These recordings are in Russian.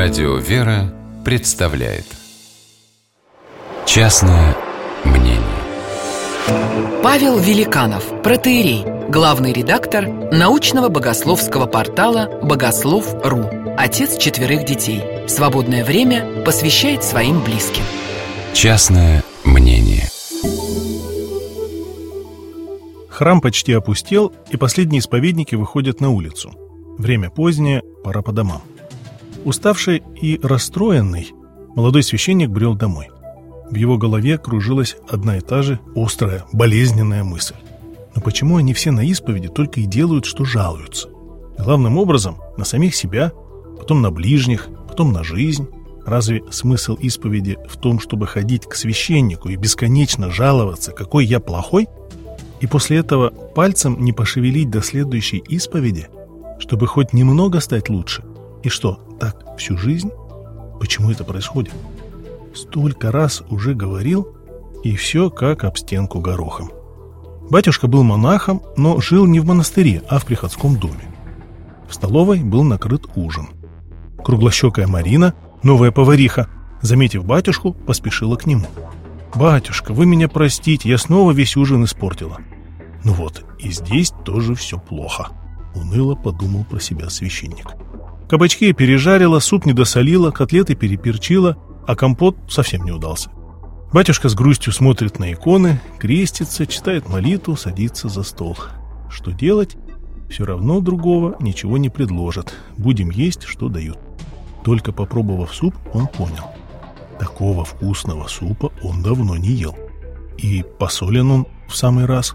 Радио «Вера» представляет Частное мнение Павел Великанов, протеерей, главный редактор научного богословского портала «Богослов.ру», отец четверых детей. Свободное время посвящает своим близким. Частное мнение Храм почти опустел, и последние исповедники выходят на улицу. Время позднее, пора по домам. Уставший и расстроенный, молодой священник брел домой. В его голове кружилась одна и та же острая, болезненная мысль. Но почему они все на исповеди только и делают, что жалуются? Главным образом на самих себя, потом на ближних, потом на жизнь. Разве смысл исповеди в том, чтобы ходить к священнику и бесконечно жаловаться, какой я плохой? И после этого пальцем не пошевелить до следующей исповеди, чтобы хоть немного стать лучше? И что, так всю жизнь? Почему это происходит? Столько раз уже говорил, и все как об стенку горохом. Батюшка был монахом, но жил не в монастыре, а в приходском доме. В столовой был накрыт ужин. Круглощекая Марина, новая повариха, заметив батюшку, поспешила к нему. «Батюшка, вы меня простите, я снова весь ужин испортила». «Ну вот, и здесь тоже все плохо», — уныло подумал про себя священник. Кабачки пережарила, суп не досолила, котлеты переперчила, а компот совсем не удался. Батюшка с грустью смотрит на иконы, крестится, читает молитву, садится за стол. Что делать? Все равно другого ничего не предложат. Будем есть, что дают. Только попробовав суп, он понял. Такого вкусного супа он давно не ел. И посолен он в самый раз.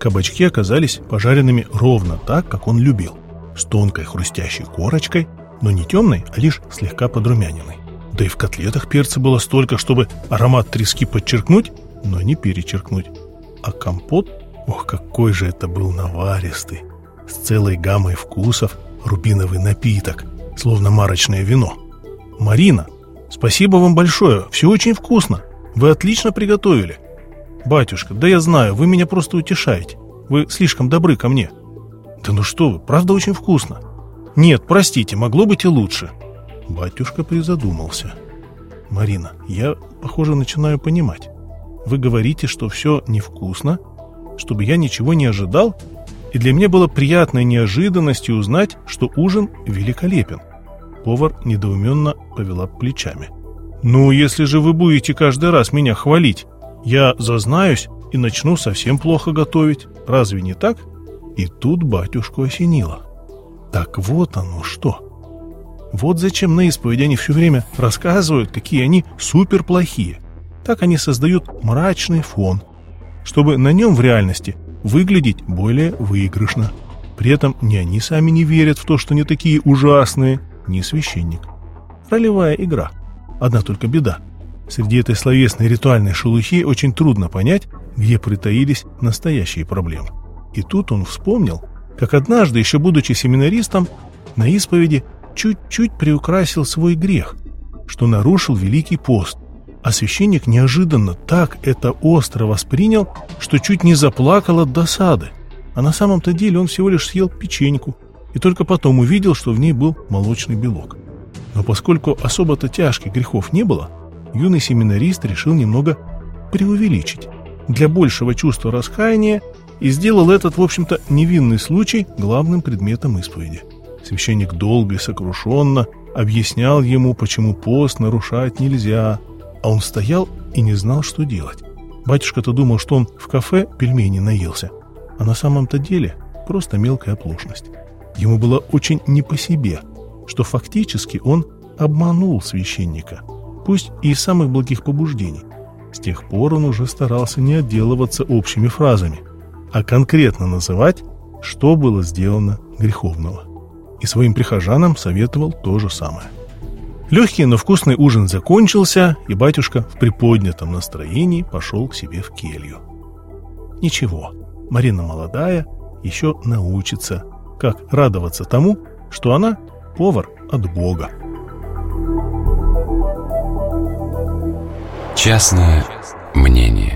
Кабачки оказались пожаренными ровно так, как он любил с тонкой хрустящей корочкой, но не темной, а лишь слегка подрумяненной. Да и в котлетах перца было столько, чтобы аромат трески подчеркнуть, но не перечеркнуть. А компот, ох, какой же это был наваристый, с целой гаммой вкусов, рубиновый напиток, словно марочное вино. «Марина, спасибо вам большое, все очень вкусно, вы отлично приготовили». «Батюшка, да я знаю, вы меня просто утешаете, вы слишком добры ко мне». «Да ну что вы, правда очень вкусно». «Нет, простите, могло быть и лучше». Батюшка призадумался. «Марина, я, похоже, начинаю понимать. Вы говорите, что все невкусно, чтобы я ничего не ожидал, и для меня было приятной неожиданностью узнать, что ужин великолепен». Повар недоуменно повела плечами. «Ну, если же вы будете каждый раз меня хвалить, я зазнаюсь и начну совсем плохо готовить. Разве не так?» И тут батюшку осенило. Так вот оно что. Вот зачем на исповеди они все время рассказывают, какие они суперплохие. Так они создают мрачный фон, чтобы на нем в реальности выглядеть более выигрышно. При этом ни они сами не верят в то, что они такие ужасные, ни священник. Ролевая игра. Одна только беда. Среди этой словесной ритуальной шелухи очень трудно понять, где притаились настоящие проблемы. И тут он вспомнил, как однажды, еще будучи семинаристом, на исповеди чуть-чуть приукрасил свой грех, что нарушил Великий пост, а священник неожиданно так это остро воспринял, что чуть не заплакал от досады. А на самом-то деле он всего лишь съел печеньку и только потом увидел, что в ней был молочный белок. Но поскольку особо-то тяжких грехов не было, юный семинарист решил немного преувеличить. Для большего чувства раскаяния и сделал этот, в общем-то, невинный случай главным предметом исповеди. Священник долго и сокрушенно объяснял ему, почему пост нарушать нельзя, а он стоял и не знал, что делать. Батюшка-то думал, что он в кафе пельмени наелся, а на самом-то деле просто мелкая оплошность. Ему было очень не по себе, что фактически он обманул священника, пусть и из самых благих побуждений. С тех пор он уже старался не отделываться общими фразами – а конкретно называть, что было сделано греховного. И своим прихожанам советовал то же самое. Легкий, но вкусный ужин закончился, и батюшка в приподнятом настроении пошел к себе в келью. Ничего, Марина молодая, еще научится, как радоваться тому, что она повар от Бога. Частное мнение